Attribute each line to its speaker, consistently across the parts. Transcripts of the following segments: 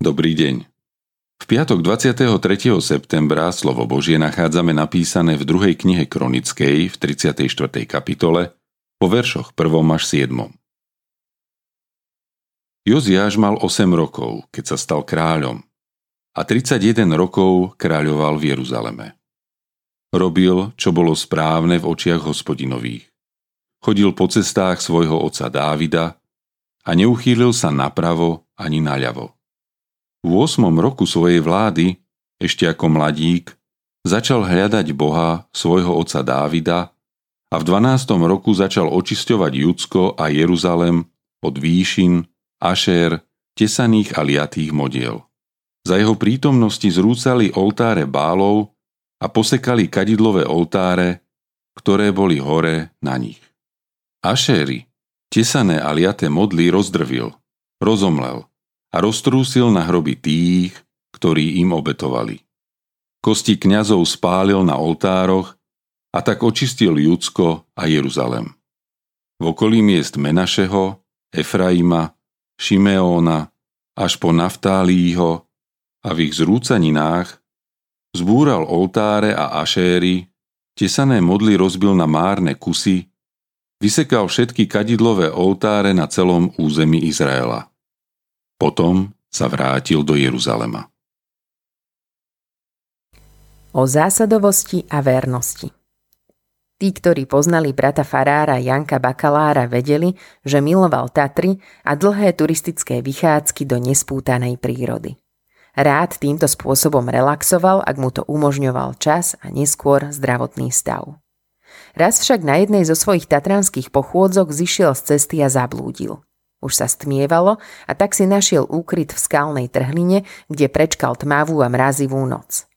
Speaker 1: Dobrý deň. V piatok 23. septembra slovo Božie nachádzame napísané v druhej knihe Kronickej v 34. kapitole po veršoch 1. až 7. Joziáš mal 8 rokov, keď sa stal kráľom a 31 rokov kráľoval v Jeruzaleme. Robil, čo bolo správne v očiach hospodinových. Chodil po cestách svojho otca Dávida a neuchýlil sa napravo ani naľavo. V 8. roku svojej vlády, ešte ako mladík, začal hľadať Boha, svojho otca Dávida a v 12. roku začal očisťovať Judsko a Jeruzalem od výšin, ašér, tesaných a liatých modiel. Za jeho prítomnosti zrúcali oltáre bálov a posekali kadidlové oltáre, ktoré boli hore na nich. Ašéry, tesané a liaté modly rozdrvil, rozomlel a roztrúsil na hroby tých, ktorí im obetovali. Kosti kňazov spálil na oltároch a tak očistil Judsko a Jeruzalem. V okolí miest Menašeho, Efraima, Šimeóna až po Naftálího a v ich zrúcaninách zbúral oltáre a ašéry, tesané modly rozbil na márne kusy, vysekal všetky kadidlové oltáre na celom území Izraela. Potom sa vrátil do Jeruzalema.
Speaker 2: O zásadovosti a vernosti Tí, ktorí poznali brata farára Janka Bakalára, vedeli, že miloval Tatry a dlhé turistické vychádzky do nespútanej prírody. Rád týmto spôsobom relaxoval, ak mu to umožňoval čas a neskôr zdravotný stav. Raz však na jednej zo svojich tatranských pochôdzok zišiel z cesty a zablúdil – už sa stmievalo a tak si našiel úkryt v skalnej trhline, kde prečkal tmavú a mrazivú noc.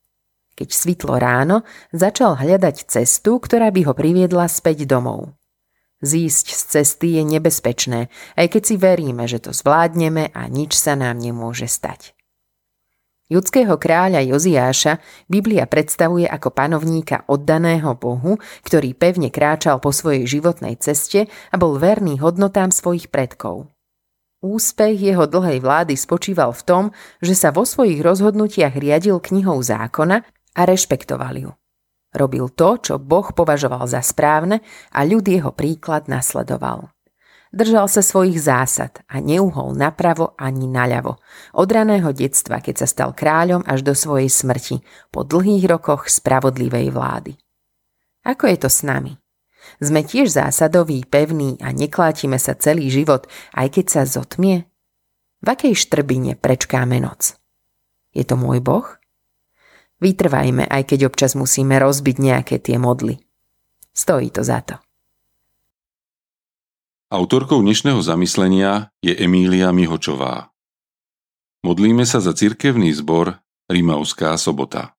Speaker 2: Keď svitlo ráno, začal hľadať cestu, ktorá by ho priviedla späť domov. Zísť z cesty je nebezpečné, aj keď si veríme, že to zvládneme a nič sa nám nemôže stať. Judského kráľa Joziáša Biblia predstavuje ako panovníka oddaného Bohu, ktorý pevne kráčal po svojej životnej ceste a bol verný hodnotám svojich predkov. Úspech jeho dlhej vlády spočíval v tom, že sa vo svojich rozhodnutiach riadil knihou zákona a rešpektoval ju. Robil to, čo Boh považoval za správne a ľud jeho príklad nasledoval. Držal sa svojich zásad a neuhol napravo ani naľavo. Od raného detstva, keď sa stal kráľom až do svojej smrti, po dlhých rokoch spravodlivej vlády. Ako je to s nami? Sme tiež zásadoví, pevní a neklátime sa celý život, aj keď sa zotmie? V akej štrbine prečkáme noc? Je to môj boh? Vytrvajme, aj keď občas musíme rozbiť nejaké tie modly. Stojí to za to.
Speaker 1: Autorkou dnešného zamyslenia je Emília Mihočová. Modlíme sa za cirkevný zbor Rimavská sobota.